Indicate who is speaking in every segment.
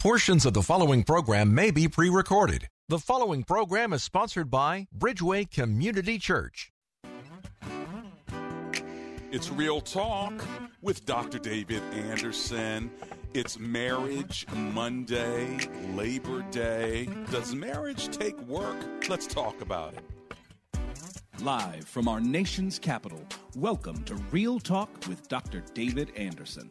Speaker 1: Portions of the following program may be pre recorded. The following program is sponsored by Bridgeway Community Church.
Speaker 2: It's Real Talk with Dr. David Anderson. It's Marriage Monday, Labor Day. Does marriage take work? Let's talk about it.
Speaker 3: Live from our nation's capital, welcome to Real Talk with Dr. David Anderson.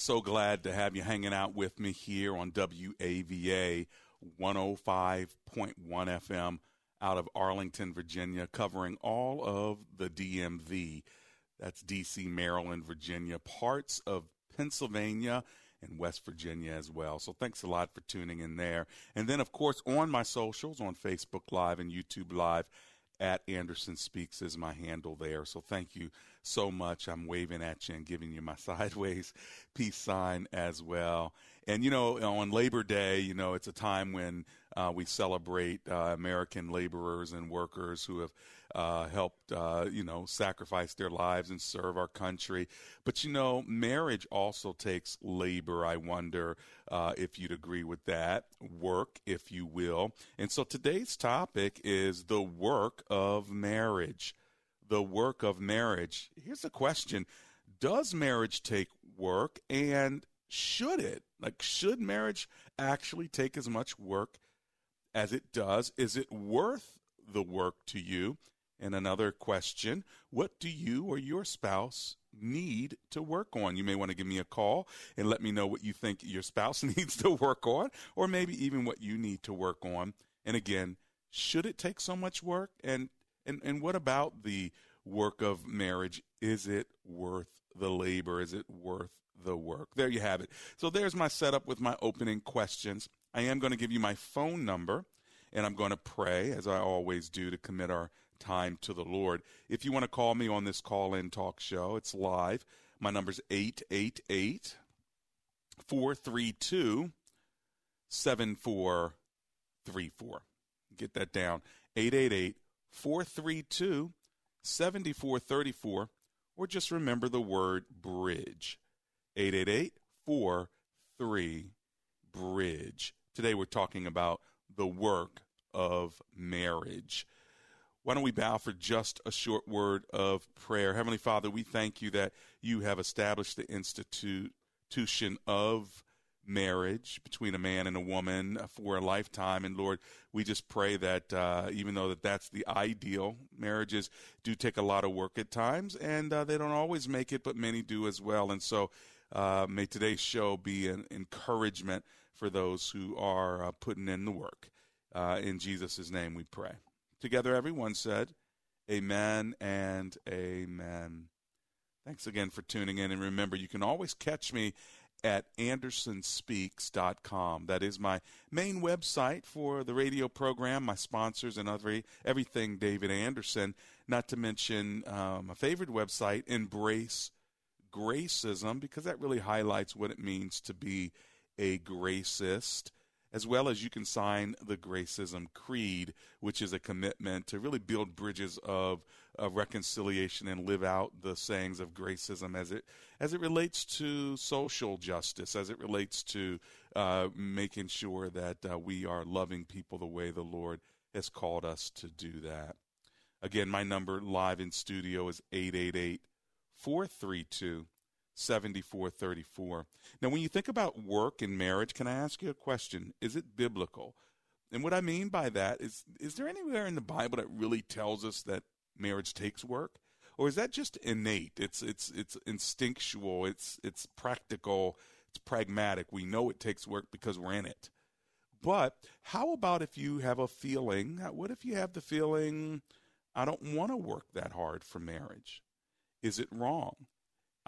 Speaker 2: So glad to have you hanging out with me here on WAVA 105.1 FM out of Arlington, Virginia, covering all of the DMV. That's DC, Maryland, Virginia, parts of Pennsylvania and West Virginia as well. So thanks a lot for tuning in there. And then, of course, on my socials, on Facebook Live and YouTube Live, at Anderson Speaks is my handle there. So thank you so much. I'm waving at you and giving you my sideways peace sign as well. And you know, on Labor Day, you know, it's a time when uh, we celebrate uh, American laborers and workers who have uh, helped, uh, you know, sacrifice their lives and serve our country. But you know, marriage also takes labor. I wonder uh, if you'd agree with that. Work, if you will. And so today's topic is the work of marriage. The work of marriage. Here's a question Does marriage take work? And should it? Like, should marriage actually take as much work as it does? Is it worth the work to you? And another question What do you or your spouse need to work on? You may want to give me a call and let me know what you think your spouse needs to work on, or maybe even what you need to work on. And again, should it take so much work? And and, and what about the work of marriage? Is it worth the labor? Is it worth the work? There you have it. So there's my setup with my opening questions. I am going to give you my phone number and I'm going to pray, as I always do, to commit our time to the Lord. If you want to call me on this call in talk show, it's live. My number's 888 432 7434. Get that down. 888 432 7434. Or just remember the word bridge. 888 43 Bridge. Today we're talking about the work of marriage. Why don't we bow for just a short word of prayer? Heavenly Father, we thank you that you have established the institution of marriage between a man and a woman for a lifetime and lord we just pray that uh, even though that that's the ideal marriages do take a lot of work at times and uh, they don't always make it but many do as well and so uh, may today's show be an encouragement for those who are uh, putting in the work uh, in jesus' name we pray Together, everyone said, Amen and Amen. Thanks again for tuning in. And remember, you can always catch me at andersonspeaks.com. That is my main website for the radio program, my sponsors, and other, everything David Anderson. Not to mention um, my favorite website, Embrace Gracism, because that really highlights what it means to be a gracist as well as you can sign the Gracism Creed, which is a commitment to really build bridges of, of reconciliation and live out the sayings of Gracism as it as it relates to social justice, as it relates to uh, making sure that uh, we are loving people the way the Lord has called us to do that. Again, my number live in studio is 888 432 7434. Now, when you think about work and marriage, can I ask you a question? Is it biblical? And what I mean by that is is there anywhere in the Bible that really tells us that marriage takes work? Or is that just innate? It's it's it's instinctual, it's it's practical, it's pragmatic. We know it takes work because we're in it. But how about if you have a feeling? What if you have the feeling I don't want to work that hard for marriage? Is it wrong?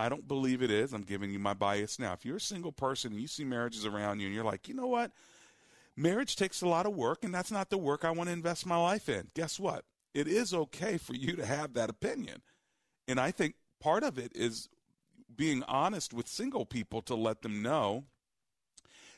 Speaker 2: I don't believe it is. I'm giving you my bias now. If you're a single person and you see marriages around you and you're like, you know what? Marriage takes a lot of work, and that's not the work I want to invest my life in. Guess what? It is okay for you to have that opinion. And I think part of it is being honest with single people to let them know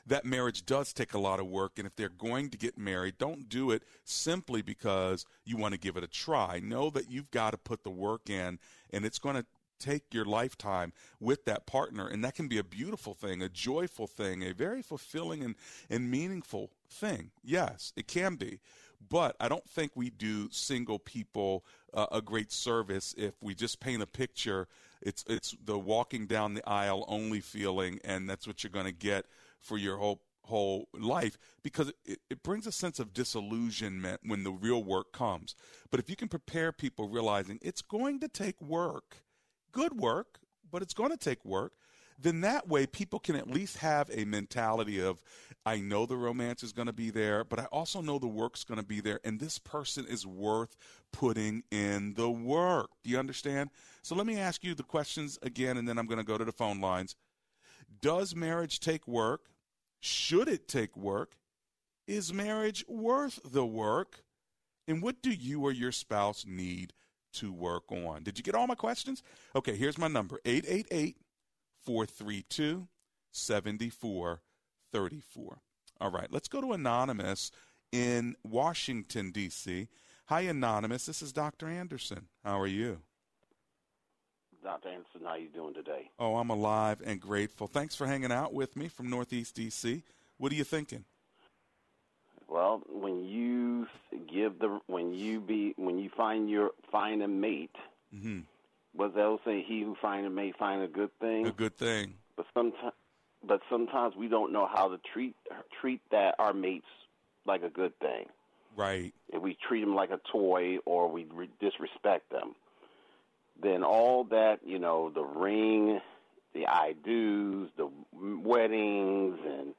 Speaker 2: that marriage does take a lot of work. And if they're going to get married, don't do it simply because you want to give it a try. Know that you've got to put the work in, and it's going to take your lifetime with that partner. And that can be a beautiful thing, a joyful thing, a very fulfilling and, and meaningful thing. Yes, it can be. But I don't think we do single people uh, a great service if we just paint a picture. It's it's the walking down the aisle only feeling, and that's what you're going to get for your whole whole life because it, it brings a sense of disillusionment when the real work comes. But if you can prepare people realizing it's going to take work, good work, but it's going to take work, then that way people can at least have a mentality of, I know the romance is going to be there, but I also know the work's going to be there, and this person is worth putting in the work. Do you understand? So let me ask you the questions again, and then I'm going to go to the phone lines. Does marriage take work? Should it take work? Is marriage worth the work? And what do you or your spouse need to work on? Did you get all my questions? Okay, here's my number 888 432 7434. All right, let's go to Anonymous in Washington, D.C. Hi, Anonymous. This is Dr. Anderson. How are you?
Speaker 4: Dr. Anderson, how are you doing today?
Speaker 2: Oh, I'm alive and grateful. Thanks for hanging out with me from Northeast DC. What are you thinking?
Speaker 4: Well, when you give the when you be when you find your find a mate, mm-hmm. what they'll say, he who find a mate find a good thing.
Speaker 2: A good thing.
Speaker 4: But sometimes, but sometimes we don't know how to treat treat that our mates like a good thing.
Speaker 2: Right.
Speaker 4: If we treat them like a toy or we re- disrespect them then all that, you know, the ring, the I do's, the weddings, and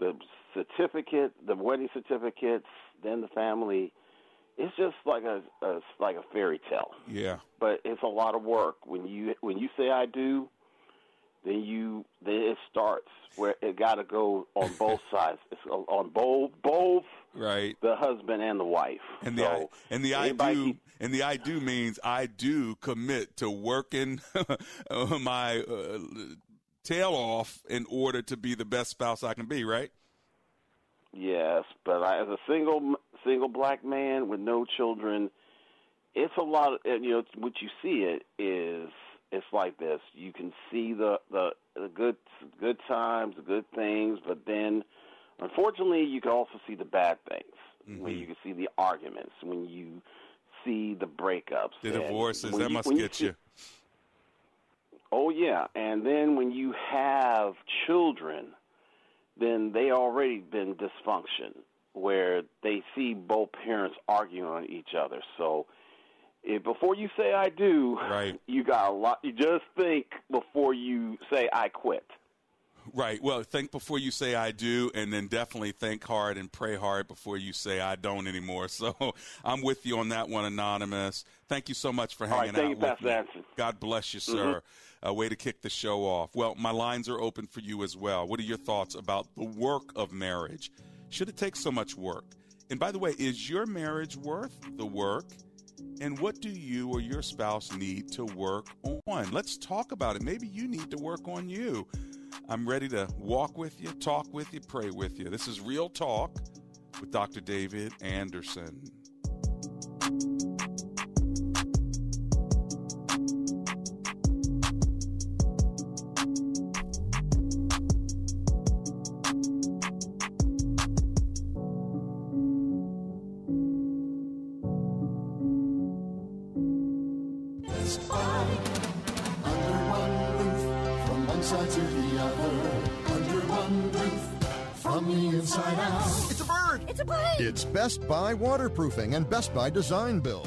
Speaker 4: the certificate, the wedding certificates, then the family. It's just like a, a like a fairy tale.
Speaker 2: Yeah.
Speaker 4: But it's a lot of work when you when you say I do then you then it starts where it got to go on both sides. It's on both both
Speaker 2: right
Speaker 4: the husband and the wife.
Speaker 2: And the I, and the I do keep, and the I do means I do commit to working my uh, tail off in order to be the best spouse I can be. Right.
Speaker 4: Yes, but I, as a single single black man with no children, it's a lot. Of, you know, what you see it is it's like this. You can see the the, the good good times, the good things, but then unfortunately you can also see the bad things. Mm-hmm. When you can see the arguments, when you see the breakups,
Speaker 2: the divorces, that you, must get you. See,
Speaker 4: oh yeah, and then when you have children, then they already been dysfunction where they see both parents arguing on each other. So if before you say I do,
Speaker 2: right.
Speaker 4: you got a lot. You just think before you say I quit.
Speaker 2: Right. Well, think before you say I do, and then definitely think hard and pray hard before you say I don't anymore. So I'm with you on that one, Anonymous. Thank you so much for hanging
Speaker 4: right,
Speaker 2: out with
Speaker 4: me.
Speaker 2: God bless you, sir. Mm-hmm. A way to kick the show off. Well, my lines are open for you as well. What are your thoughts about the work of marriage? Should it take so much work? And by the way, is your marriage worth the work? And what do you or your spouse need to work on? Let's talk about it. Maybe you need to work on you. I'm ready to walk with you, talk with you, pray with you. This is Real Talk with Dr. David Anderson.
Speaker 5: Best Buy Waterproofing and Best Buy Design Build.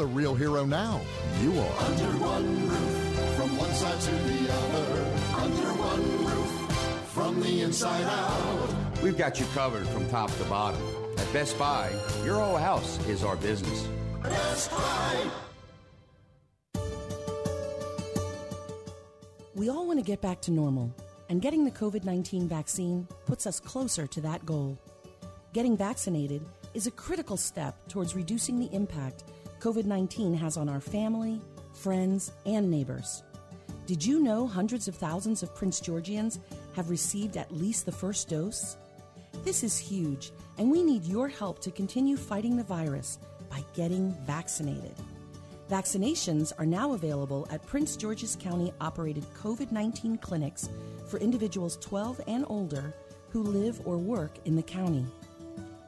Speaker 5: the real hero now? You are.
Speaker 6: Under one roof, from one side to the other. Under one roof, from the inside out.
Speaker 7: We've got you covered from top to bottom. At Best Buy, your whole house is our business.
Speaker 6: Best Buy.
Speaker 8: We all want to get back to normal, and getting the COVID 19 vaccine puts us closer to that goal. Getting vaccinated is a critical step towards reducing the impact COVID 19 has on our family, friends, and neighbors. Did you know hundreds of thousands of Prince Georgians have received at least the first dose? This is huge, and we need your help to continue fighting the virus by getting vaccinated. Vaccinations are now available at Prince George's County operated COVID 19 clinics for individuals 12 and older who live or work in the county.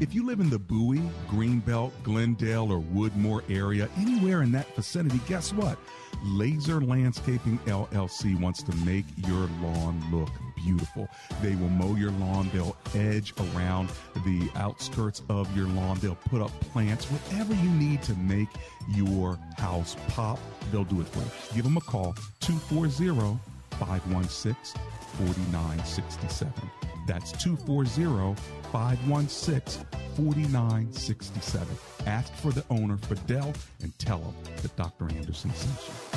Speaker 2: If you live in the Bowie, Greenbelt, Glendale, or Woodmore area, anywhere in that vicinity, guess what? Laser Landscaping LLC wants to make your lawn look beautiful. They will mow your lawn, they'll edge around the outskirts of your lawn, they'll put up plants, whatever you need to make your house pop, they'll do it for you. Give them a call 240 516 4967. That's 240 516 4967. Ask for the owner, Fidel, and tell him that Dr. Anderson sent you.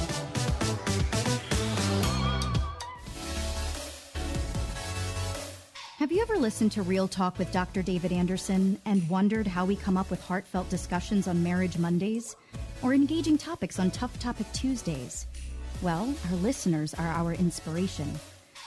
Speaker 9: Have you ever listened to Real Talk with Dr. David Anderson and wondered how we come up with heartfelt discussions on Marriage Mondays or engaging topics on Tough Topic Tuesdays? Well, our listeners are our inspiration.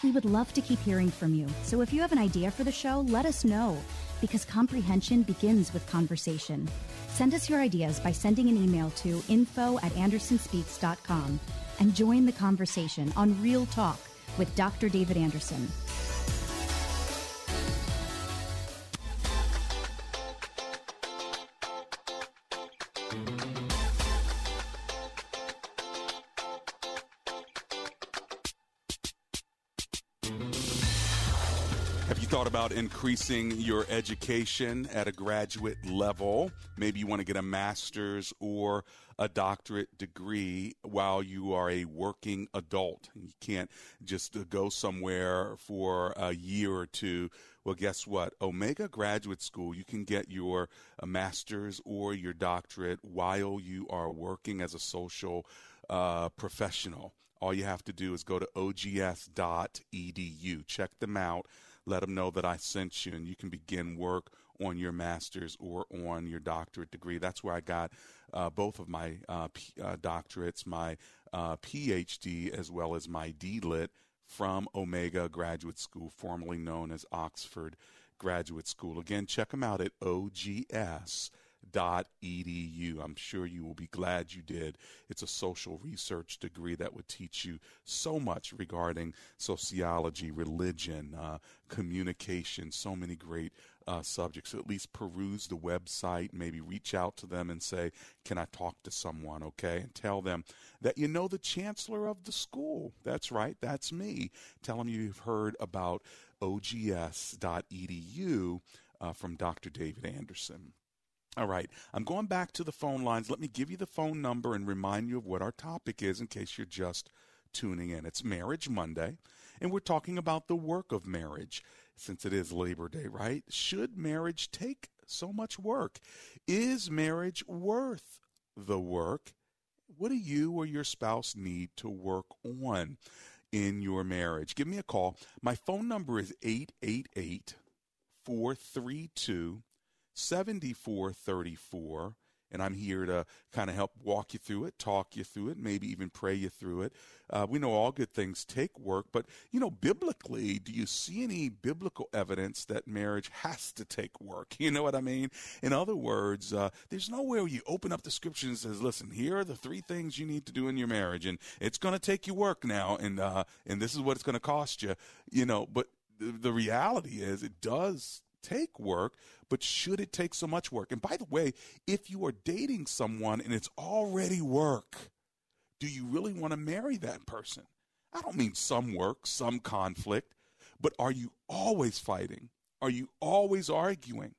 Speaker 9: We would love to keep hearing from you. So if you have an idea for the show, let us know because comprehension begins with conversation. Send us your ideas by sending an email to info at andersonspeaks.com and join the conversation on Real Talk with Dr. David Anderson.
Speaker 2: Thought about increasing your education at a graduate level? Maybe you want to get a master's or a doctorate degree while you are a working adult. You can't just uh, go somewhere for a year or two. Well, guess what? Omega Graduate School, you can get your uh, master's or your doctorate while you are working as a social uh, professional. All you have to do is go to ogs.edu. Check them out let them know that I sent you, and you can begin work on your master's or on your doctorate degree. That's where I got uh, both of my uh, P- uh, doctorates, my uh, PhD as well as my DLIT from Omega Graduate School, formerly known as Oxford Graduate School. Again, check them out at OGS edu. I'm sure you will be glad you did. It's a social research degree that would teach you so much regarding sociology, religion, uh, communication, so many great uh, subjects. So at least peruse the website, maybe reach out to them and say, Can I talk to someone? Okay. And tell them that you know the chancellor of the school. That's right. That's me. Tell them you've heard about ogs.edu uh, from Dr. David Anderson. All right. I'm going back to the phone lines. Let me give you the phone number and remind you of what our topic is in case you're just tuning in. It's Marriage Monday, and we're talking about the work of marriage. since it is Labor Day, right? Should marriage take so much work? Is marriage worth the work? What do you or your spouse need to work on in your marriage? Give me a call. My phone number is 888 432 7434 and I'm here to kind of help walk you through it, talk you through it, maybe even pray you through it. Uh, we know all good things take work, but you know, biblically, do you see any biblical evidence that marriage has to take work? You know what I mean? In other words, uh, there's nowhere where you open up the scripture and says, "Listen, here are the three things you need to do in your marriage, and it's going to take you work now, and uh, and this is what it's going to cost you." You know, but the, the reality is, it does take work, but should it take so much work? And by the way, if you are dating someone and it's already work, do you really want to marry that person? I don't mean some work, some conflict, but are you always fighting? Are you always arguing?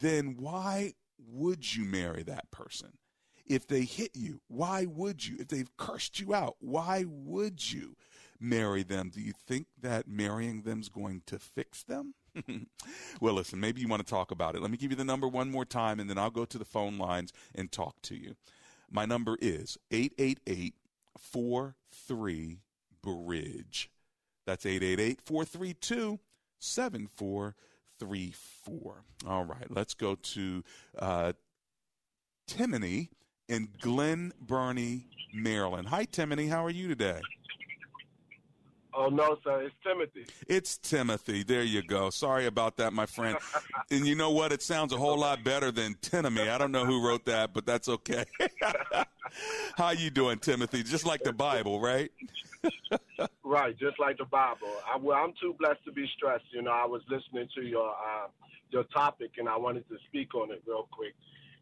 Speaker 2: Then why would you marry that person? If they hit you, why would you? If they've cursed you out, why would you marry them? Do you think that marrying them is going to fix them? well, listen, maybe you want to talk about it. Let me give you the number one more time, and then I'll go to the phone lines and talk to you. My number is 888 43 Bridge. That's 888 432 7434. All right, let's go to uh, Timony in Glen Burnie, Maryland. Hi, Timony. How are you today?
Speaker 10: Oh no, sir, it's Timothy.
Speaker 2: It's Timothy. There you go. Sorry about that, my friend. and you know what? It sounds a whole lot better than Timothy. I don't know who wrote that, but that's okay. How you doing, Timothy? Just like the Bible, right?
Speaker 10: right, just like the Bible. I, well, I'm too blessed to be stressed. You know, I was listening to your uh, your topic, and I wanted to speak on it real quick.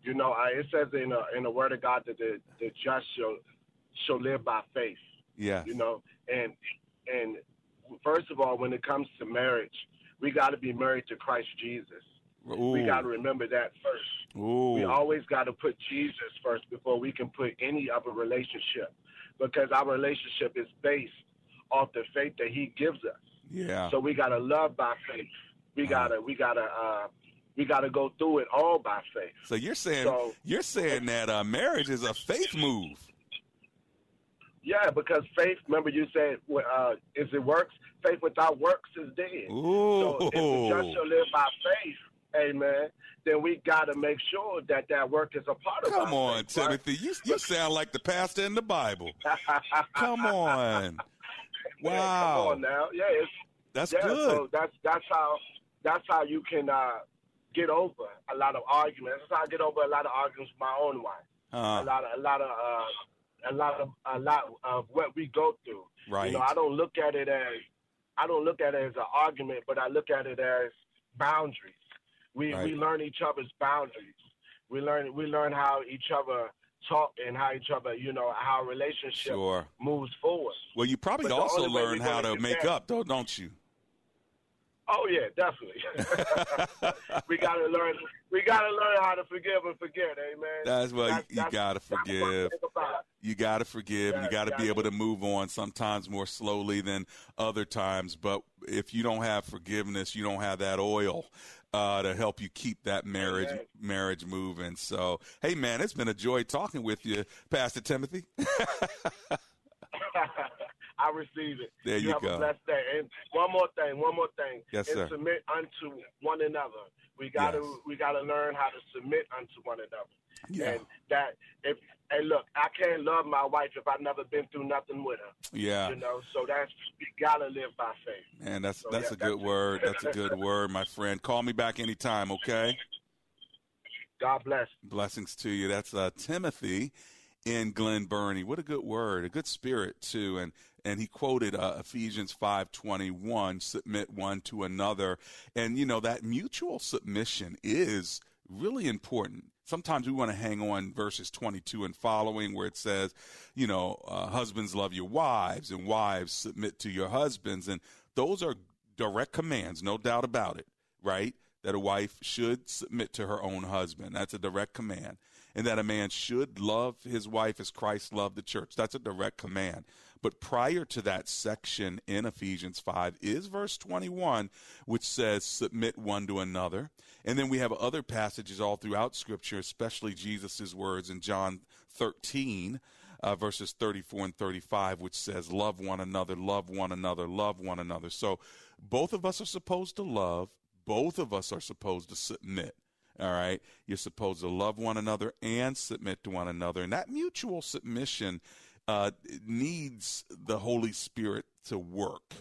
Speaker 10: You know, I, it says in a, in the Word of God that the, the just shall shall live by faith.
Speaker 2: Yeah.
Speaker 10: You know, and and first of all, when it comes to marriage, we got to be married to Christ Jesus.
Speaker 2: Ooh.
Speaker 10: We got to remember that first.
Speaker 2: Ooh.
Speaker 10: We always got to put Jesus first before we can put any other relationship, because our relationship is based off the faith that He gives us.
Speaker 2: Yeah.
Speaker 10: So we got to love by faith. We gotta we gotta uh, we gotta go through it all by faith.
Speaker 2: So you're saying
Speaker 10: So-
Speaker 2: you're saying that uh, marriage is a faith move.
Speaker 10: Yeah, because faith. Remember, you said, uh, "Is it works? Faith without works is dead." Ooh. So if the just shall live by faith, amen. Then we got to make sure that that work is a part of.
Speaker 2: Come
Speaker 10: our
Speaker 2: on,
Speaker 10: faith, right?
Speaker 2: Timothy. You you sound like the pastor in the Bible. Come on. Wow.
Speaker 10: come on now. Yeah, it's,
Speaker 2: That's
Speaker 10: yeah,
Speaker 2: good.
Speaker 10: So that's that's how that's how you can uh, get over a lot of arguments. That's how I get over a lot of arguments with my own wife.
Speaker 2: Uh,
Speaker 10: a lot of a lot of uh, a lot of a lot of what we go through.
Speaker 2: Right.
Speaker 10: You know, I don't look at it as I don't look at it as an argument, but I look at it as boundaries. We
Speaker 2: Right.
Speaker 10: we learn each other's boundaries. We learn we learn how each other talk and how each other you know how relationship
Speaker 2: Sure.
Speaker 10: moves forward.
Speaker 2: Well, you probably
Speaker 10: But
Speaker 2: also learn how
Speaker 10: gonna
Speaker 2: make
Speaker 10: there-
Speaker 2: up, though, don't you?
Speaker 10: Oh yeah, definitely. we gotta learn. We gotta learn how to forgive and forget. Amen.
Speaker 2: That's what
Speaker 10: That's-
Speaker 2: you, you
Speaker 10: that's-
Speaker 2: got to
Speaker 10: that's what I
Speaker 2: forgive. You got to forgive. and you got to be able to move on. Sometimes more slowly than other times. But if you don't have forgiveness, you don't have that oil uh, to help you keep that marriage
Speaker 10: Amen.
Speaker 2: marriage moving. So, hey man, it's been a joy talking with you, Pastor Timothy.
Speaker 10: I receive it.
Speaker 2: There you
Speaker 10: have
Speaker 2: go.
Speaker 10: a blessed day. And one more thing, one more thing.
Speaker 2: Yes,
Speaker 10: and
Speaker 2: sir.
Speaker 10: submit unto one another. We gotta
Speaker 2: Yes.
Speaker 10: we gotta learn how to submit unto one another.
Speaker 2: Yeah.
Speaker 10: And that if hey look, I can't love my wife if I've never been through nothing with her.
Speaker 2: Yeah.
Speaker 10: You know, so that's we gotta live by faith.
Speaker 2: Man, that's
Speaker 10: So,
Speaker 2: that's
Speaker 10: yeah,
Speaker 2: a good
Speaker 10: that's-
Speaker 2: word. That's a good word, my friend. Call me back anytime, okay?
Speaker 10: God bless.
Speaker 2: Blessings to you. That's uh, Timothy in Glen Burnie. What a good word, a good spirit too. And and he quoted uh, Ephesians five twenty one: submit one to another. And you know that mutual submission is really important. Sometimes we want to hang on verses 22 and following where it says, you know, uh, husbands love your wives and wives submit to your husbands. And those are direct commands, no doubt about it, right? that a wife should submit to her own husband. That's a direct command. And that a man should love his wife as Christ loved the church. That's a direct command. But prior to that section in Ephesians 5 is verse 21, which says, Submit one to another. And then we have other passages all throughout Scripture, especially Jesus' words in John 13. Uh, verses 34 and 35, which says, Love one another, love one another, love one another. So both of us are supposed to love, both of us are supposed to submit. All right. You're supposed to love one another and submit to one another. And that mutual submission uh, needs the Holy Spirit to work.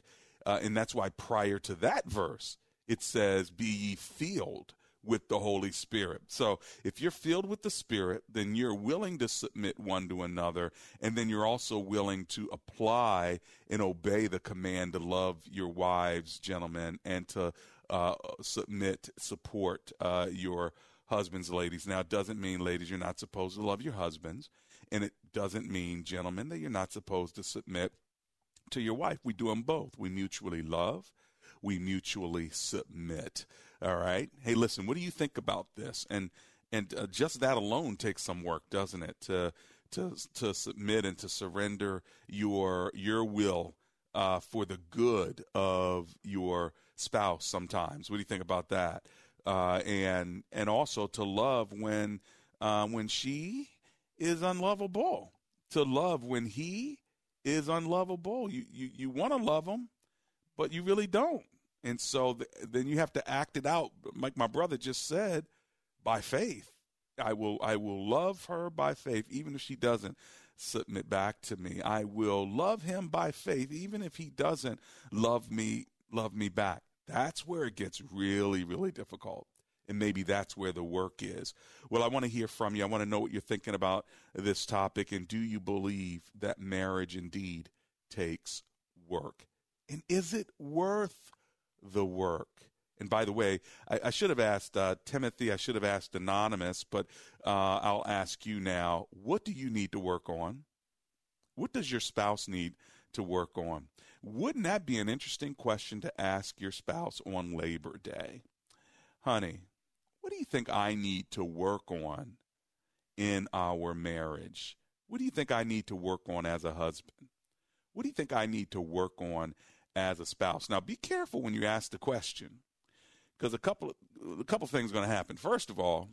Speaker 2: Uh, and that's why prior to that verse, it says, Be ye filled with the Holy Spirit. So if you're filled with the Spirit, then you're willing to submit one to another, and then you're also willing to apply and obey the command to love your wives, gentlemen, and to uh, submit, support uh, your husbands, ladies. Now, it doesn't mean, ladies, you're not supposed to love your husbands, and it doesn't mean, gentlemen, that you're not supposed to submit to your wife. We do them both. We mutually love, we mutually submit. All right. Hey, listen, what do you think about this? And and uh, just that alone takes some work, doesn't it? To to to submit and to surrender your your will uh, for the good of your spouse. Sometimes, what do you think about that? Uh, and and also to love when uh, when she is unlovable. To love when he is unlovable. You you you want to love him, but you really don't. And so th- then you have to act it out, like my brother just said, by faith. I will I will love her by faith, even if she doesn't submit back to me. I will love him by faith, even if he doesn't love me love me back. That's where it gets really, really difficult. And maybe that's where the work is. Well, I want to hear from you. I want to know what you're thinking about this topic. And do you believe that marriage indeed takes work? And is it worth the work? And by the way, I, I should have asked uh, Timothy, I should have asked Anonymous, but uh, I'll ask you now what do you need to work on? What does your spouse need to work on? Wouldn't that be an interesting question to ask your spouse on Labor Day? Honey, what do you think I need to work on in our marriage? What do you think I need to work on as a husband? What do you think I need to work on as a spouse? Now, be careful when you ask the question, because a couple of, a couple things are going to happen. First of all,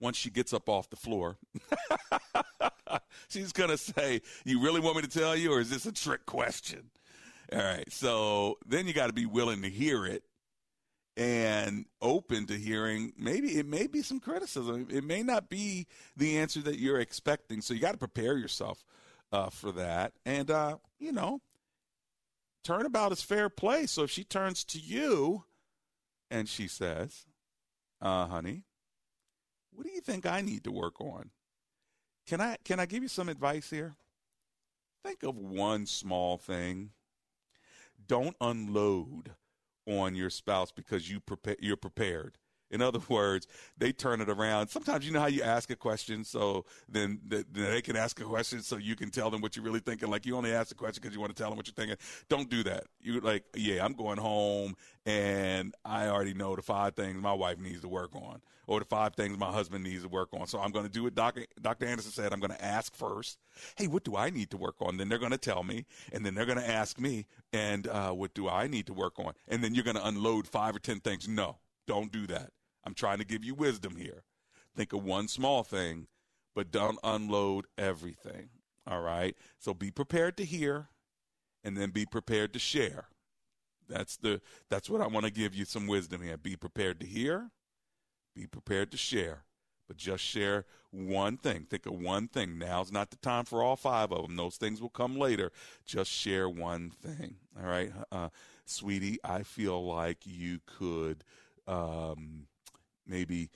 Speaker 2: once she gets up off the floor, she's going to say, "You really want me to tell you, or is this a trick question?" All right. So then you got to be willing to hear it and open to hearing maybe it may be some criticism. It may not be the answer that you're expecting. So you got to prepare yourself uh, for that. And, uh, you know, turnabout is fair play. So if she turns to you and she says, uh, honey, what do you think I need to work on? Can I can I give you some advice here? Think of one small thing. Don't unload on your spouse because you prepare, you're prepared. In other words, they turn it around. Sometimes you know how you ask a question, so then, then they can ask a question, so you can tell them what you're really thinking. Like you only ask the question because you want to tell them what you're thinking. Don't do that. You like, yeah, I'm going home, and I already know the five things my wife needs to work on, or the five things my husband needs to work on. So I'm going to do what Dr. Dr. Anderson said. I'm going to ask first. Hey, what do I need to work on? Then they're going to tell me, and then they're going to ask me, and uh, what do I need to work on? And then you're going to unload five or ten things. No, don't do that. I'm trying to give you wisdom here. Think of one small thing, but don't unload everything. All right. So be prepared to hear and then be prepared to share. That's the that's what I want to give you some wisdom here. Be prepared to hear, be prepared to share. But just share one thing. Think of one thing. Now's not the time for all five of them. Those things will come later. Just share one thing. All right, uh, sweetie. I feel like you could um, maybe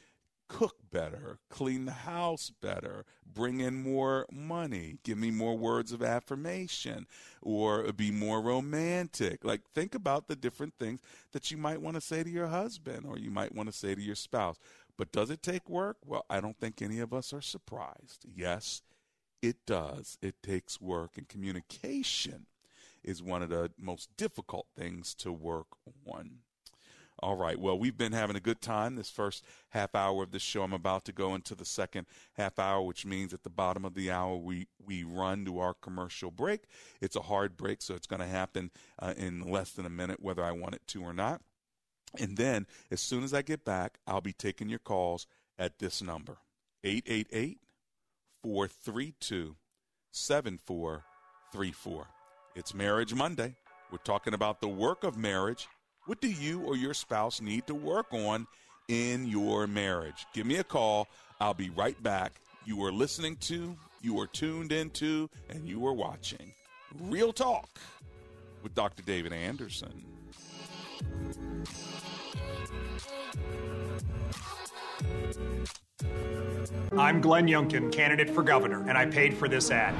Speaker 2: cook better, clean the house better, bring in more money, give me more words of affirmation, or be more romantic. Like, think about the different things that you might want to say to your husband or you might want to say to your spouse. But does it take work? Well, I don't think any of us are surprised. Yes, it does. It takes work, and communication is one of the most difficult things to work on. All right. Well, we've been having a good time this first half hour of the show. I'm about to go into the second half hour, which means at the bottom of the hour we we run to our commercial break. It's a hard break, so it's going to happen uh, in less than a minute, whether I want it to or not. And then, as soon as I get back, I'll be taking your calls at this number 888 432 7434. It's Marriage Monday. We're talking about the work of marriage what do you or your spouse need to work on in your marriage? Give me a call. I'll be right back. You are listening to, you are tuned into, and you are watching Real Talk with Dr. David Anderson.
Speaker 11: I'm Glenn Youngkin, candidate for governor, and I paid for this ad.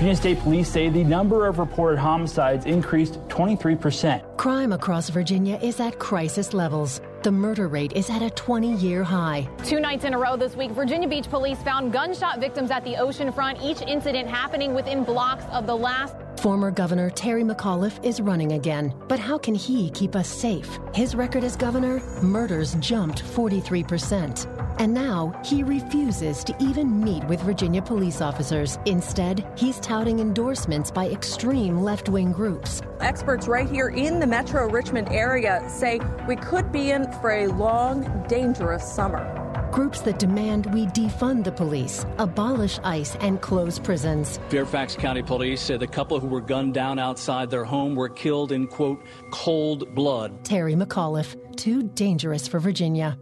Speaker 12: Virginia State Police say the number of reported homicides increased 23%.
Speaker 13: Crime across Virginia is at crisis levels. The murder rate is at a 20 year high.
Speaker 14: Two nights in a row this week, Virginia Beach police found gunshot victims at the ocean front, each incident happening within blocks of the last.
Speaker 13: Former Governor Terry McAuliffe is running again. But how can he keep us safe? His record as governor murders jumped 43%. And now he refuses to even meet with Virginia police officers. Instead, he's touting endorsements by extreme left wing groups.
Speaker 15: Experts right here in the metro Richmond area say we could be in for a long, dangerous summer.
Speaker 13: Groups that demand we defund the police, abolish ICE, and close prisons.
Speaker 12: Fairfax County Police say the couple who were gunned down outside their home were killed in, quote, cold blood.
Speaker 13: Terry McAuliffe, too dangerous for Virginia.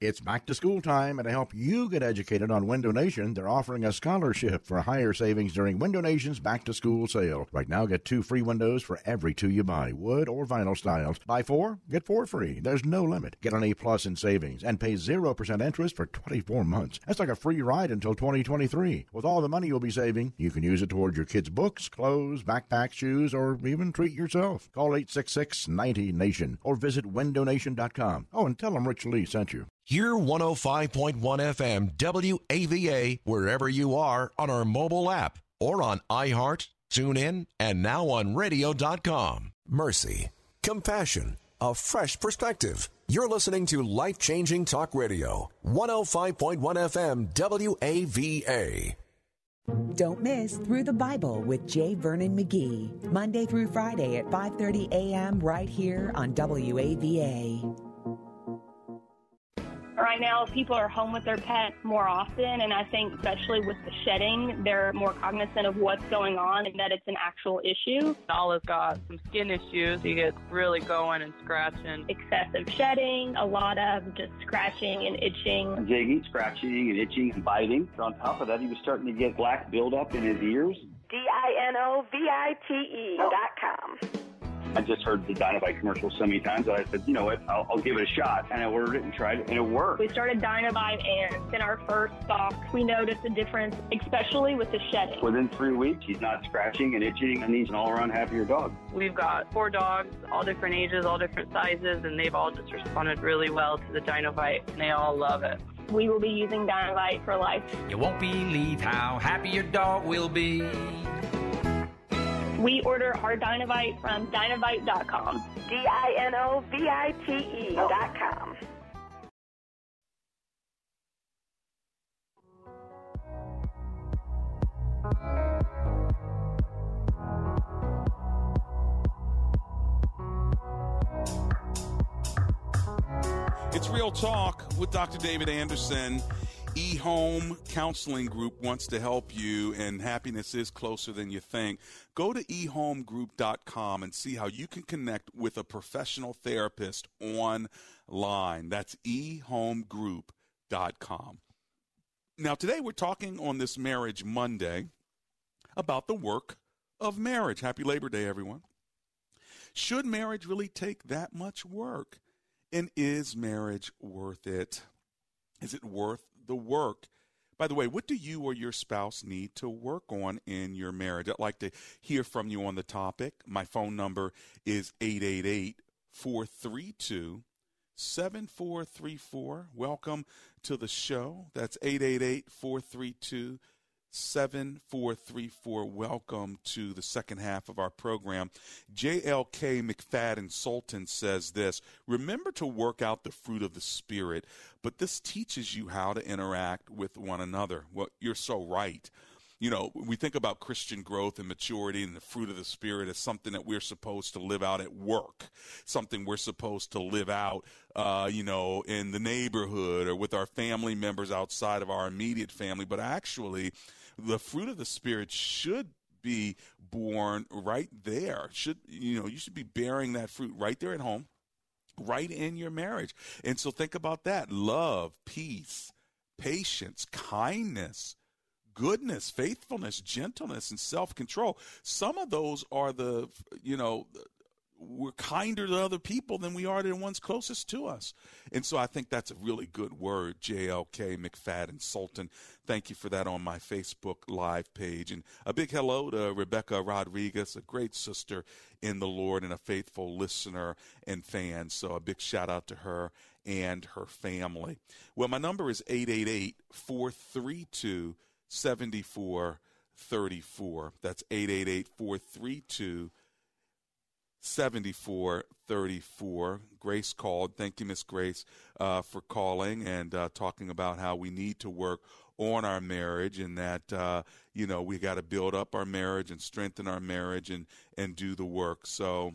Speaker 16: It's back to school time, and to help you get educated on Window Nation, they're offering a scholarship for higher savings during Window Nation's back to school sale. Right now, get two free windows for every two you buy, wood or vinyl styles. Buy four, get four free. There's no limit. Get an A plus in savings and pay 0% interest for 24 months. That's like a free ride until 2023. With all the money you'll be saving, you can use it towards your kids' books, clothes, backpacks, shoes, or even treat yourself. Call 866 90 Nation or visit windownation.com. Oh, and tell them Rich Lee sent you.
Speaker 1: Hear 105.1 FM WAVA wherever you are on our mobile app or on iHeart, TuneIn, and now on radio.com.
Speaker 17: Mercy, compassion, a fresh perspective. You're listening to life changing talk radio, 105.1 FM WAVA.
Speaker 18: Don't miss Through the Bible with J. Vernon McGee, Monday through Friday at 5:30 a.m. right here on WAVA.
Speaker 19: Right now, people are home with their pet more often, and I think, especially with the shedding, they're more cognizant of what's going on and that it's an actual issue.
Speaker 20: Nala's got some skin issues. He gets really going and scratching.
Speaker 19: Excessive shedding, a lot of just scratching and itching.
Speaker 21: Jigging, scratching, and itching and biting. On top of that, he was starting to get black buildup in his ears.
Speaker 22: D I N O V I T E dot com.
Speaker 21: I just heard the Dinovite commercial so many times that I said, you know what, I'll, I'll, give it a shot. And I ordered it and tried it, and it worked.
Speaker 19: We started Dinovite, and in our first stock, we noticed a difference, especially with the shedding.
Speaker 21: Within three weeks, he's not scratching and itching, and he's an all around happier dog.
Speaker 20: We've got four dogs, all different ages, all different sizes, and they've all just responded really well to the Dinovite, and they all love it.
Speaker 19: We will be using Dinovite for life.
Speaker 23: You won't believe how happy your dog will be.
Speaker 19: We order our Dinovite from Dinovite.com.
Speaker 22: D I N O V I T E.com.
Speaker 2: It's Real Talk with Dr. David Anderson eHome Counseling Group wants to help you, and happiness is closer than you think. Go to ehomegroup.com and see how you can connect with a professional therapist online. That's ehomegroup.com. Now, today we're talking on this Marriage Monday about the work of marriage. Happy Labor Day, everyone. Should marriage really take that much work? And is marriage worth it? Is it worth the work. By the way, what do you or your spouse need to work on in your marriage? I'd like to hear from you on the topic. My phone number is 888 432 7434. Welcome to the show. That's 888 432 7434. Welcome to the second half of our program. JLK McFadden Sultan says this Remember to work out the fruit of the Spirit, but this teaches you how to interact with one another. Well, you're so right you know, we think about Christian growth and maturity and the fruit of the Spirit as something that we're supposed to live out at work, something we're supposed to live out, uh, you know, in the neighborhood or with our family members outside of our immediate family. But actually, the fruit of the Spirit should be born right there. Should you know, you should be bearing that fruit right there at home, right in your marriage. And so think about that: love, peace, patience, kindness, goodness, faithfulness, gentleness, and self control. Some of those are the, you know, we're kinder to other people than we are to the ones closest to us. And so I think that's a really good word, JLK McFadden Sultan. Thank you for that on my Facebook Live page. And a big hello to Rebecca Rodriguez, a great sister in the Lord and a faithful listener and fan. So a big shout out to her and her family. Well, my number is 888 432 7434. That's 888 432 7434. Grace called. Thank you, Miss Grace, uh, for calling and uh, talking about how we need to work on our marriage and that, uh, you know, we got to build up our marriage and strengthen our marriage and, and do the work. So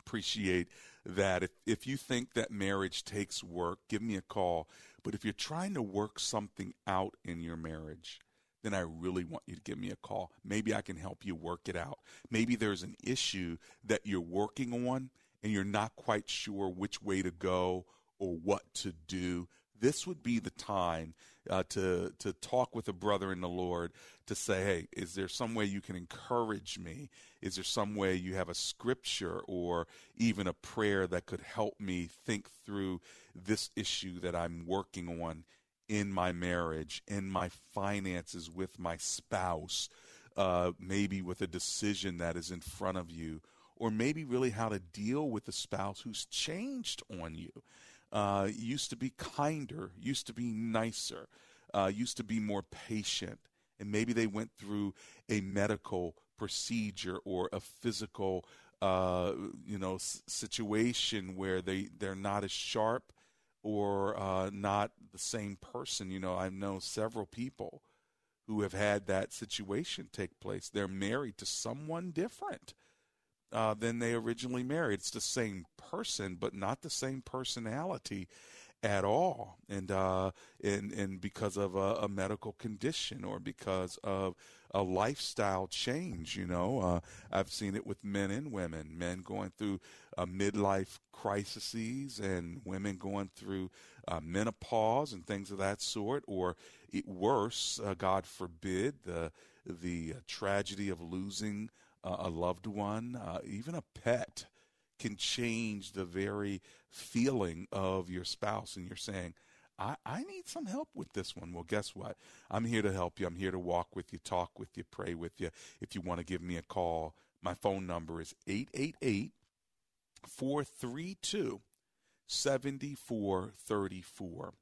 Speaker 2: appreciate that. If, if you think that marriage takes work, give me a call. But if you're trying to work something out in your marriage, then I really want you to give me a call. Maybe I can help you work it out. Maybe there's an issue that you're working on and you're not quite sure which way to go or what to do. This would be the time uh, to to talk with a brother in the Lord to say, "Hey, is there some way you can encourage me? Is there some way you have a scripture or even a prayer that could help me think through this issue that I'm working on in my marriage, in my finances with my spouse, uh, maybe with a decision that is in front of you, or maybe really how to deal with a spouse who's changed on you. Uh, used to be kinder, used to be nicer, uh, used to be more patient, and maybe they went through a medical procedure or a physical, uh, you know, s- situation where they they're not as sharp or uh, not the same person. You know, I know several people who have had that situation take place. They're married to someone different uh, than they originally married. It's the same person, but not the same personality at all, and uh, and and because of a, a, medical condition or because of a lifestyle change. You know, uh, I've seen it with men and women, men going through uh, midlife crises and women going through uh, menopause and things of that sort, or it, worse, uh, God forbid, the the tragedy of losing a loved one, uh, even a pet can change the very feeling of your spouse and you're saying I, I need some help with this one. Well, guess what? I'm here to help you. I'm here to walk with you, talk with you, pray with you. If you want to give me a call, my phone number is 888 432 7434.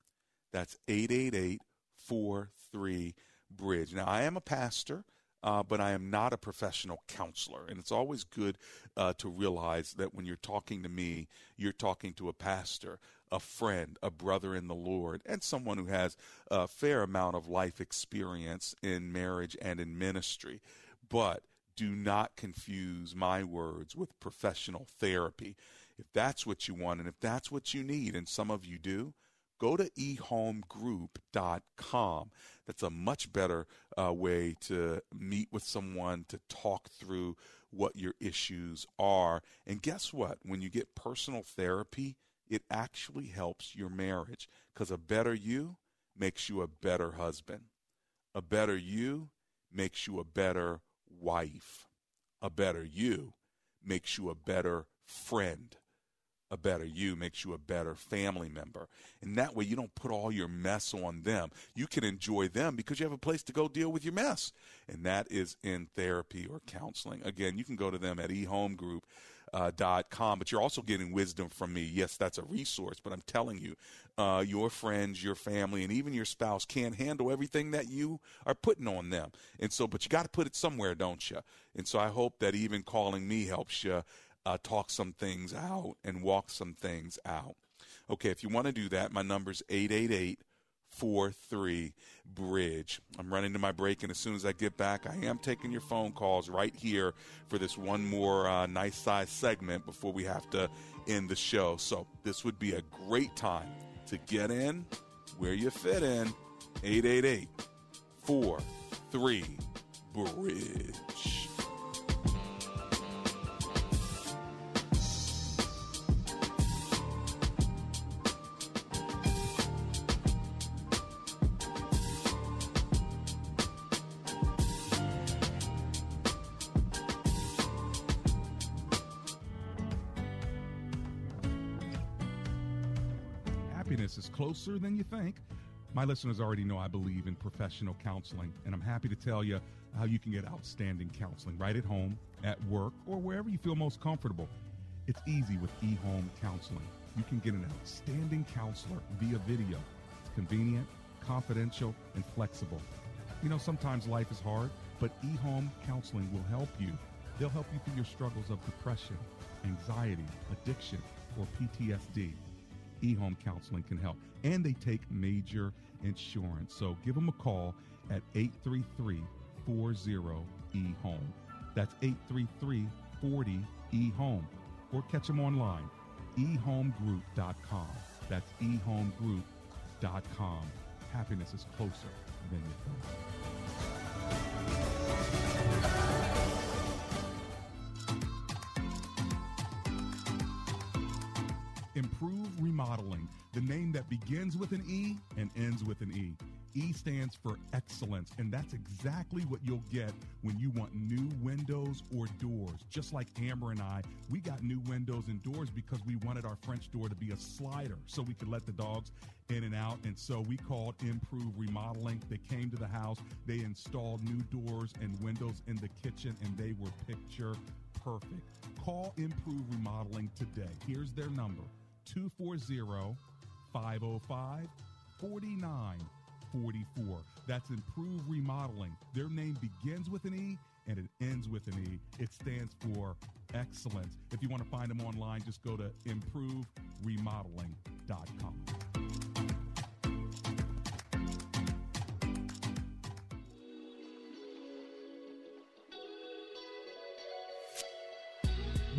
Speaker 2: That's 888 43 Bridge. Now, I am a pastor uh, but I am not a professional counselor. And it's always good uh, to realize that when you're talking to me, you're talking to a pastor, a friend, a brother in the Lord, and someone who has a fair amount of life experience in marriage and in ministry. But do not confuse my words with professional therapy. If that's what you want and if that's what you need, and some of you do, go to ehomegroup.com. That's a much better uh, way to meet with someone to talk through what your issues are. And guess what? When you get personal therapy, it actually helps your marriage because a better you makes you a better husband. A better you makes you a better wife. A better you makes you a better friend a better you makes you a better family member. And that way you don't put all your mess on them. You can enjoy them because you have a place to go deal with your mess. And that is in therapy or counseling. Again, you can go to them at eHome Group.
Speaker 24: uh, dot com. But you're also getting wisdom from me. Yes, that's a resource, but I'm telling you, uh, your friends, your family, and even your spouse can't handle everything that you are putting on them. And so, but you got to put it somewhere, don't you? And so, I hope that even calling me helps you uh, talk some things out and walk some things out. Okay, if you want to do that, my number's 888 43 Bridge. I'm running to my break, and as soon as I get back, I am taking your phone calls right here for this one more uh, nice size segment before we have to end the show. So, this would be a great time to get in where you fit in. 888 43 Bridge.
Speaker 2: You think. My listeners already know I believe in professional counseling, and I'm happy to tell you how you can get outstanding counseling right at home, at work, or wherever you feel most comfortable. It's easy with eHome Counseling. You can get an outstanding counselor via video. It's convenient, confidential, and flexible. You know, sometimes life is hard, but eHome Counseling will help you. They'll help you through your struggles of depression, anxiety, addiction, or PTSD eHome Counseling can help. And they take major insurance. So give them a call at 833 40 eHome. That's 833 40 eHome. Or catch them online, ehomegroup.com. That's ehomegroup.com. Happiness is closer than you think. Empire Remodeling, the name that begins with an E and ends with an E. E stands for excellence, and that's exactly what you'll get when you want new windows or doors. Just like Amber and I, we got new windows and doors because we wanted our French door to be a slider so we could let the dogs in and out. And so we called Empire Remodeling. They came to the house, they installed new doors and windows in the kitchen, and they were picture perfect. Call Empire Remodeling today. Here's their number 240 505 4944. That's Empire Remodeling. Their name begins with an E and it ends with an E. It stands for excellence. If you want to find them online, just go to empireremodeling.com.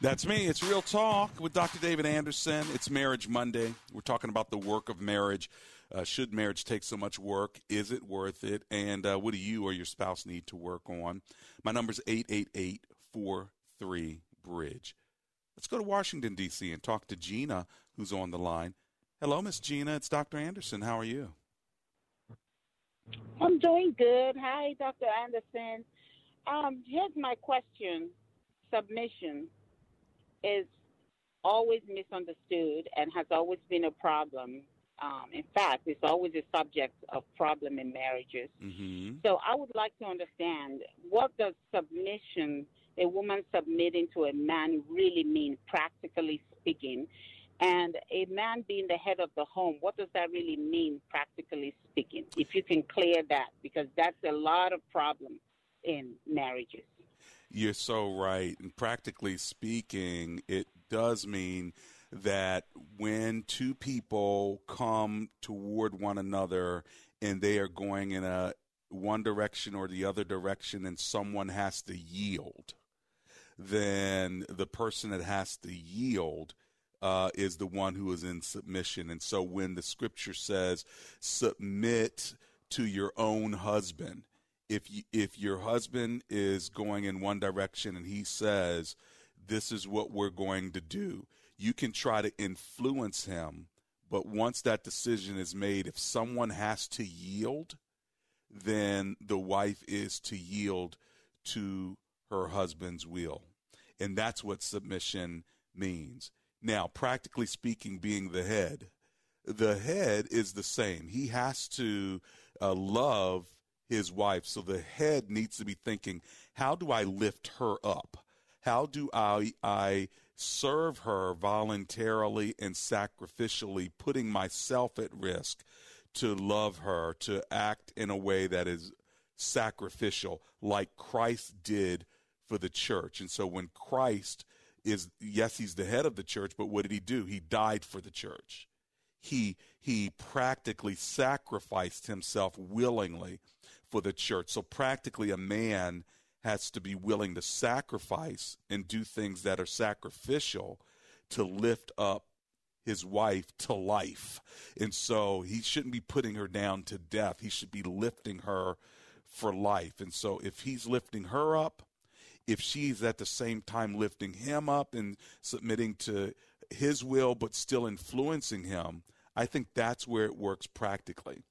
Speaker 24: That's me. It's Real Talk with Dr. David Anderson. It's Marriage Monday. We're talking about the work of marriage. Uh, should marriage take so much work? Is it worth it? And uh, what do you or your spouse need to work on? My number is 888 43 Bridge. Let's go to Washington, D.C., and talk to Gina, who's on the line. Hello, Miss Gina. It's Dr. Anderson. How are you?
Speaker 25: I'm doing good. Hi, Dr. Anderson. Um, here's my question. Submission is always misunderstood and has always been a problem Um, in fact, it's always a subject of problem in marriages.
Speaker 2: Mm-hmm.
Speaker 25: So I would like to understand what does submission, a woman submitting to a man, really mean, practically speaking? And a man being the head of the home, what does that really mean, practically speaking? If you can clear that, because that's a lot of problem in marriages.
Speaker 2: You're so right. And practically speaking, it does mean that when two people come toward one another and they are going in a one direction or the other direction and someone has to yield, then the person that has to yield uh, is the one who is in submission. And so when the scripture says, submit to your own husband, if you, if your husband is going in one direction and he says, this is what we're going to do, you can try to influence him. But once that decision is made, if someone has to yield, then the wife is to yield to her husband's will. And that's what submission means. Now, practically speaking, being the head, the head is the same. He has to uh, love his wife. So the head needs to be thinking, how do I lift her up? How do I, I serve her voluntarily and sacrificially, putting myself at risk to love her, to act in a way that is sacrificial, like Christ did for the church. And so when Christ is, yes, he's the head of the church, but what did he do? He died for the church. He, he practically sacrificed himself willingly for the church. So practically a man has to be willing to sacrifice and do things that are sacrificial to lift up his wife to life. And so he shouldn't be putting her down to death. He should be lifting her for life. And so if he's lifting her up, if she's at the same time lifting him up and submitting to his will, but still influencing him, I think that's where it works practically.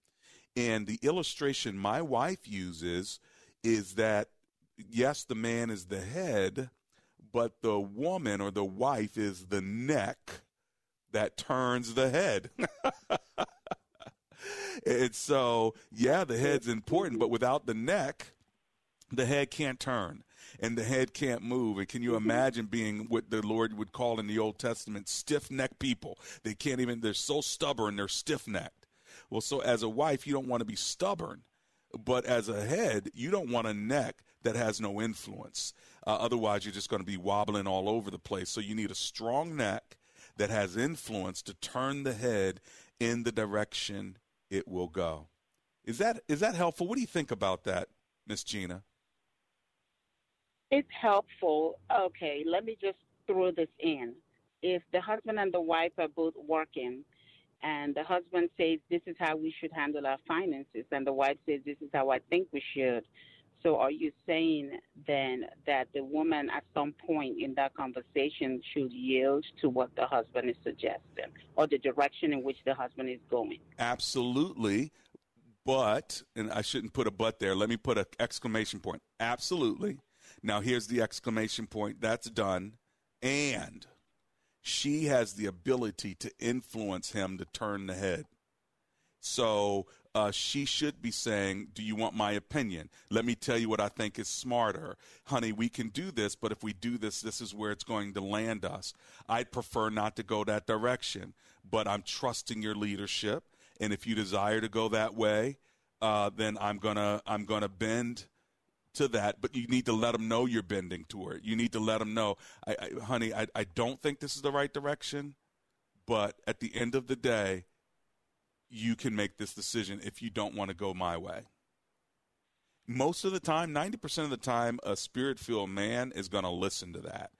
Speaker 2: And the illustration my wife uses is that yes, the man is the head, but the woman or the wife is the neck that turns the head. and so, yeah, the head's important, but without the neck, the head can't turn and the head can't move. And can you mm-hmm. imagine being what the Lord would call in the Old Testament stiff necked people? They can't even, they're so stubborn, they're stiff necked. Well, so as a wife, you don't want to be stubborn, but as a head, you don't want a neck that has no influence. Uh, otherwise, you're just going to be wobbling all over the place. So you need a strong neck that has influence to turn the head in the direction it will go. Is that is that helpful? What do you think about that, Miss Gina?
Speaker 25: It's helpful. Okay, let me just throw this in. If the husband and the wife are both working, and the husband says, This is how we should handle our finances, and the wife says, This is how I think we should, so are you saying then that the woman at some point in that conversation should yield to what the husband is suggesting or the direction in which the husband is going?
Speaker 2: Absolutely. But, and I shouldn't put a but there, let me put an exclamation point. Absolutely. Now here's the exclamation point. That's done. And she has the ability to influence him to turn the head. So uh, she should be saying, Do you want my opinion? Let me tell you what I think is smarter. Honey, we can do this, but if we do this, this is where it's going to land us. I'd prefer not to go that direction, but I'm trusting your leadership. And if you desire to go that way, uh, then I'm gonna I'm gonna bend to that. But you need to let them know you're bending toward it. You need to let them know, I, I, honey, I, I don't think this is the right direction, but at the end of the day, you can make this decision if you don't want to go my way. Most of the time, 90% of the time, a spirit filled man is going to listen to that.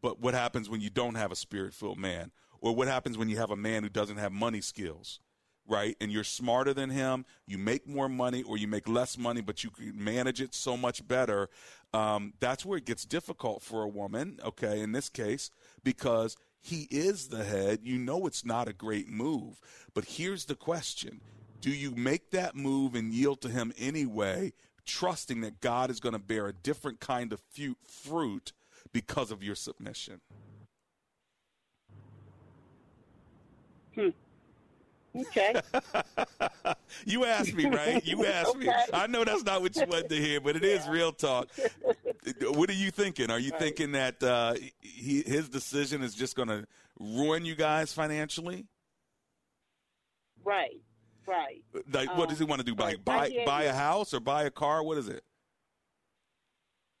Speaker 2: But what happens when you don't have a spirit filled man? Or what happens when you have a man who doesn't have money skills? Right? And you're smarter than him, you make more money, or you make less money, but you can manage it so much better. Um, that's where it gets difficult for a woman, okay, in this case, because he is the head. You know it's not a great move. But here's the question Do you make that move and yield to him anyway, trusting that God is going to bear a different kind of fruit because of your submission?
Speaker 25: Hmm. Okay.
Speaker 2: you asked me, right? You asked okay. me. I know that's not what you wanted to hear, but it yeah. is real talk. what are you thinking? Are you right. thinking that uh, he, his decision is just going to ruin you guys financially?
Speaker 25: Right. Right.
Speaker 2: Like, what does he want to do? Buy buy buy a house or buy a car? What is it?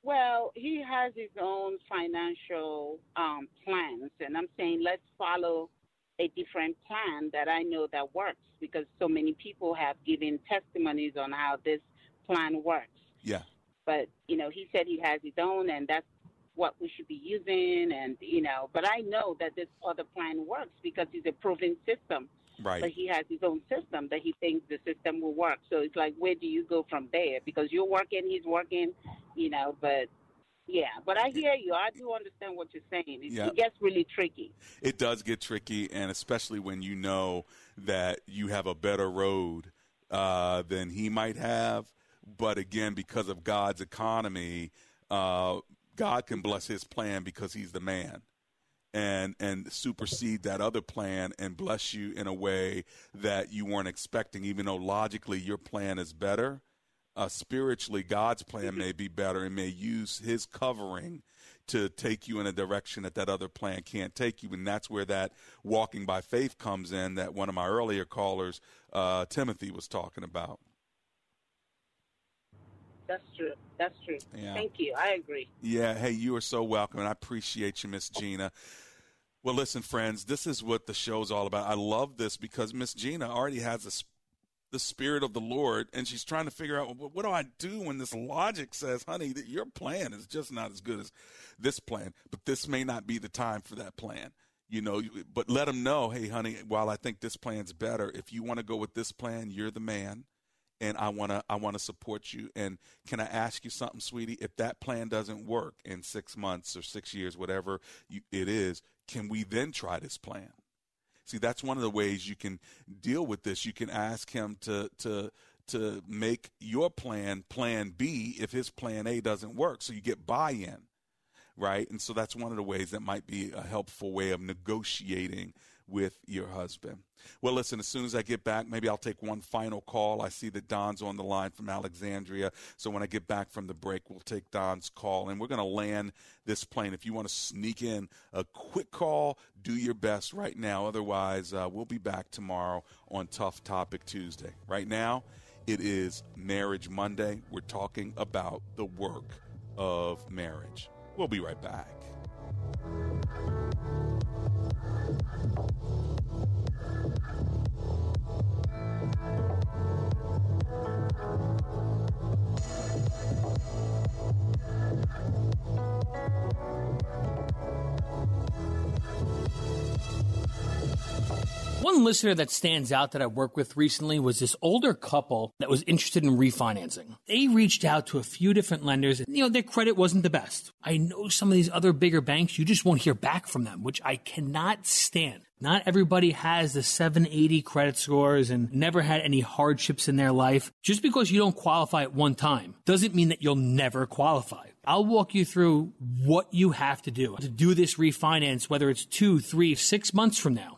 Speaker 25: Well, he has his own financial um, plans, and I'm saying let's follow a different plan that I know that works because so many people have given testimonies on how this plan works.
Speaker 2: Yeah.
Speaker 25: But you know, he said he has his own, and that's what we should be using, and you know. But I know that this other plan works because it's a proven system.
Speaker 2: Right.
Speaker 25: But he has his own system that he thinks the system will work. So it's like, where do you go from there? Because you're working, he's working, you know. But yeah, but I hear you. I do understand what you're saying. It, it, gets really tricky.
Speaker 2: It does get tricky, and especially when you know that you have a better road uh, than he might have. But again, because of God's economy, uh, God can bless His plan because He's the man and and supersede that other plan and bless you in a way that you weren't expecting even though logically your plan is better uh, spiritually god's plan may be better and may use his covering to take you in a direction that that other plan can't take you and that's where that walking by faith comes in that one of my earlier callers uh, timothy was talking about
Speaker 25: that's true. That's true. Yeah. Thank you. I agree.
Speaker 2: Yeah. Hey, you are so welcome, and I appreciate you, Miss Gina. Well, listen, friends, this is what the show's all about. I love this because Miss Gina already has a, the spirit of the Lord, and she's trying to figure out what, what do I do when this logic says, honey, that your plan is just not as good as this plan, but this may not be the time for that plan you know but let them know hey honey while i think this plan's better if you want to go with this plan you're the man and I want to I want to support you. And can I ask you something, sweetie? If that plan doesn't work in six months or six years, whatever you, it is, can we then try this plan? See, that's one of the ways you can deal with this. You can ask him to to to make your plan plan B if his plan A doesn't work, so you get buy-in, right? And so that's one of the ways that might be a helpful way of negotiating with your husband. Well, listen, as soon as I get back, maybe I'll take one final call. I see that Don's on the line from Alexandria. So when I get back from the break, we'll take Don's call and we're going to land this plane. If you want to sneak in a quick call, do your best right now. Otherwise, uh, we'll be back tomorrow on Tough Topic Tuesday. Right now, it is Marriage Monday. We're talking about the work of marriage. We'll be right back.
Speaker 26: One listener that stands out that I worked with recently was this older couple that was interested in refinancing. They reached out to a few different lenders. You know, their credit wasn't the best. I know some of these other bigger banks, you just won't hear back from them, which I cannot stand. Not everybody has the 780 credit scores and never had any hardships in their life. Just because you don't qualify at one time doesn't mean that you'll never qualify. I'll walk you through what you have to do to do this refinance, whether it's two, three, six months from now.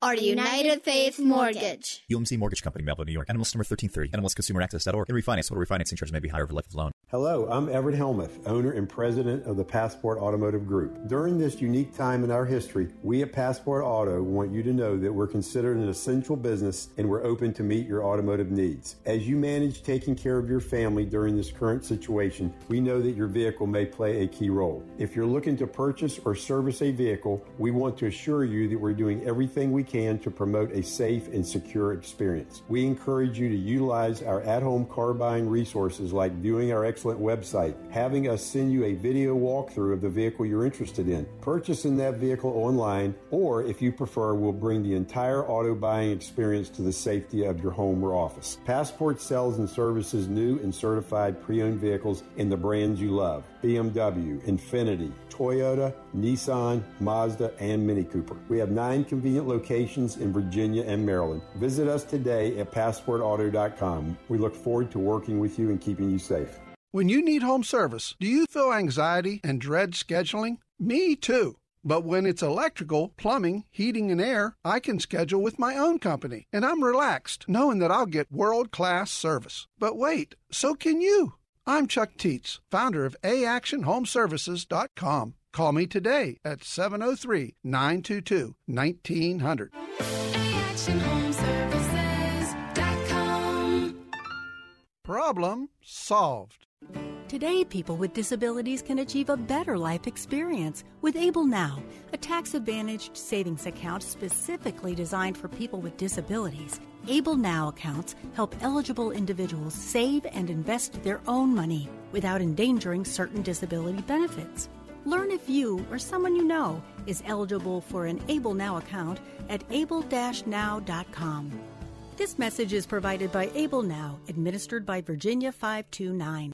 Speaker 27: our United Faith Mortgage.
Speaker 28: UMC Mortgage Company, Melville, New York. NMLS number 1330. NMLSconsumeraccess.org. And refinance. Total refinancing charges may be higher over life of loan.
Speaker 29: Hello, I'm Everett Helmuth, owner and president of the Passport Automotive Group. During this unique time in our history, we at Passport Auto want you to know that we're considered an essential business and we're open to meet your automotive needs. As you manage taking care of your family during this current situation, we know that your vehicle may play a key role. If you're looking to purchase or service a vehicle, we want to assure you that we're doing everything we can to promote a safe and secure experience. We encourage you to utilize our at home car buying resources like viewing our excellent website, having us send you a video walkthrough of the vehicle you're interested in, purchasing that vehicle online, or if you prefer, we'll bring the entire auto buying experience to the safety of your home or office. Passport sells and services new and certified pre owned vehicles in the brands you love BMW, Infiniti, Toyota, Nissan, Mazda, and Mini Cooper. We have nine convenient locations in Virginia and Maryland. Visit us today at passportauto.com. We look forward to working with you and keeping you safe.
Speaker 30: When you need home service, do you feel anxiety and dread scheduling? Me too. But when it's electrical, plumbing, heating, and air, I can schedule with my own company, and I'm relaxed knowing that I'll get world class service. But wait, so can you. I'm Chuck Teets, founder of AactionHomeservices.com. Call me today at 703 922 1900. Problem solved.
Speaker 31: Today, people with disabilities can achieve a better life experience with Able Now, a tax advantaged savings account specifically designed for people with disabilities. Able Now accounts help eligible individuals save and invest their own money without endangering certain disability benefits. Learn if you or someone you know is eligible for an Able Now account at able-now.com. This message is provided by Able Now, administered by Virginia 529.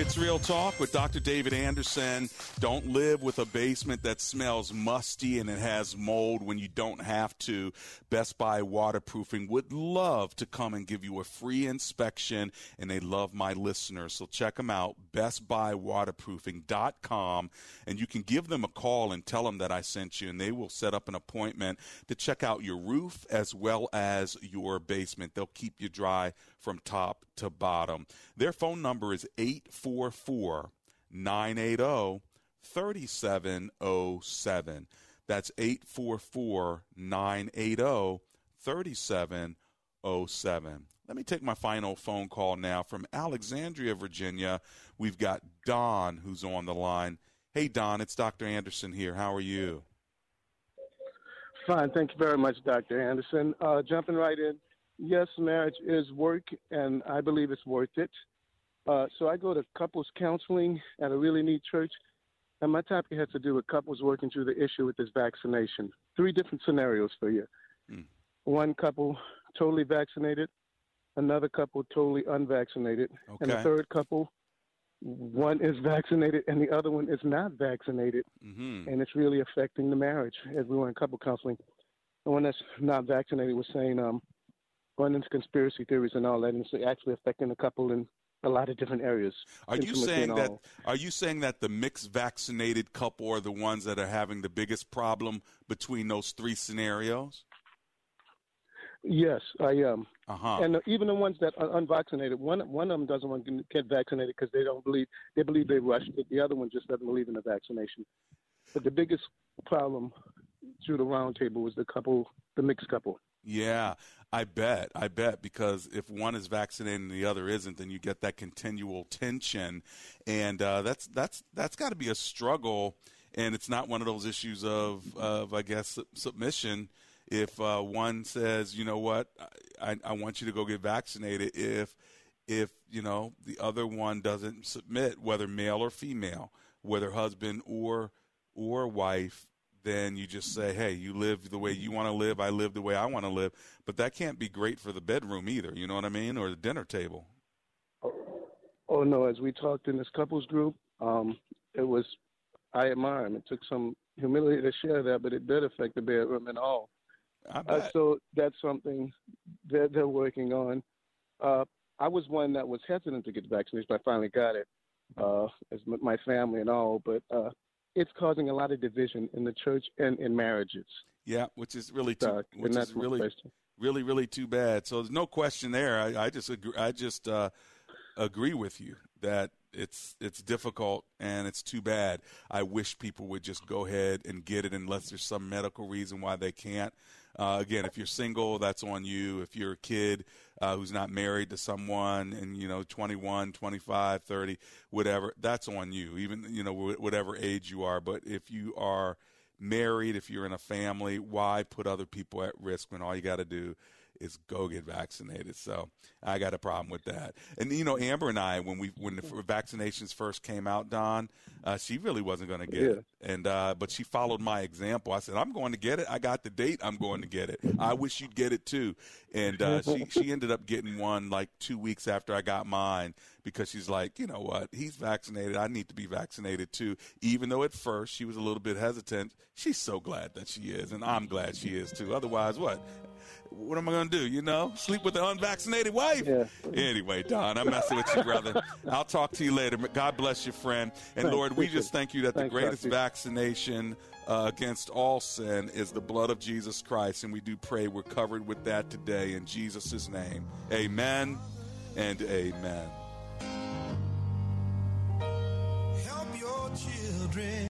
Speaker 2: It's Real Talk with Dr. David Anderson. Don't live with a basement that smells musty and it has mold when you don't have to. Best Buy Waterproofing would love to come and give you a free inspection, and they love my listeners. So check them out, bestbuywaterproofing.com, and you can give them a call and tell them that I sent you, and they will set up an appointment to check out your roof as well as your basement. They'll keep you dry from top to bottom. Their phone number is 844 980 3707. That's 844 980 3707. Let me take my final phone call now from Alexandria, Virginia. We've got Don who's on the line. Hey, Don, it's Dr. Anderson here. How are you?
Speaker 32: Fine. Thank you very much, Dr. Anderson. Uh, jumping right in yes, marriage is work, and I believe it's worth it. Uh, so I go to couples counseling at a really neat church, and my topic has to do with couples working through the issue with this vaccination. Three different scenarios for you. Mm. One couple totally vaccinated, another couple totally unvaccinated, okay. and the third couple, one is vaccinated and the other one is not vaccinated, mm-hmm. and it's really affecting the marriage. As we were in couple counseling, the one that's not vaccinated was saying, um, going into conspiracy theories and all that, and it's actually affecting the couple in a lot of different areas.
Speaker 2: Are you saying that? Are you saying that the mixed vaccinated couple are the ones that are having the biggest problem between those three scenarios?
Speaker 32: Yes, I am.
Speaker 2: Uh-huh.
Speaker 32: And even the ones that are unvaccinated, one one of them doesn't want to get vaccinated because they don't believe they believe they rushed it. The other one just doesn't believe in the vaccination. But the biggest problem through the roundtable was the couple, the mixed couple.
Speaker 2: Yeah, I bet. I bet because if one is vaccinated and the other isn't, then you get that continual tension, and uh, that's that's that's got to be a struggle. And it's not one of those issues of of I guess submission. If uh, one says, you know what, I, I want you to go get vaccinated, if if you know the other one doesn't submit, whether male or female, whether husband or or wife, then you just say, hey, you live the way you want to live, I live the way I want to live. But that can't be great for the bedroom either, you know what I mean, or the dinner table.
Speaker 32: Oh, no, as we talked in this couples group, um, it was, I admire him. It took some humility to share that, but it did affect the bedroom and all. Uh, so that's something that they're working on. Uh, I was one that was hesitant to get vaccinated, but I finally got it, uh, as my family and all. But uh, it's causing a lot of division in the church and in marriages.
Speaker 2: Yeah, which is really too, which is really, really, really too bad. So there's no question there. I, I just agree. I just uh, agree with you that it's it's difficult and it's too bad. I wish people would just go ahead and get it unless there's some medical reason why they can't. Uh, again, if you're single, that's on you. If you're a kid uh, who's not married to someone and, you know, 21, 25, 30, whatever, that's on you, even, you know, whatever age you are. But if you are married, if you're in a family, why put other people at risk when all you got to do is go get vaccinated. So I got a problem with that. And you know, Amber and I, when we when the vaccinations first came out, Don, uh, she really wasn't going to get yeah. it, and uh, but she followed my example. I said, I'm going to get it. I got the date. I'm going to get it. I wish you'd get it too. And uh, she she ended up getting one like two weeks after I got mine because she's like, you know what? He's vaccinated. I need to be vaccinated too. Even though at first she was a little bit hesitant, she's so glad that she is, and I'm glad she is too. Otherwise, what? What am I going to do? You know, sleep with an unvaccinated wife? Yeah. Anyway, Don, I'm messing with you, brother. I'll talk to you later. God bless you, friend. And Thanks, Lord, we just thank you that Thanks, the greatest vaccination uh, against all sin is the blood of Jesus Christ. And we do pray we're covered with that today in Jesus' name. Amen and amen. Help your
Speaker 33: children.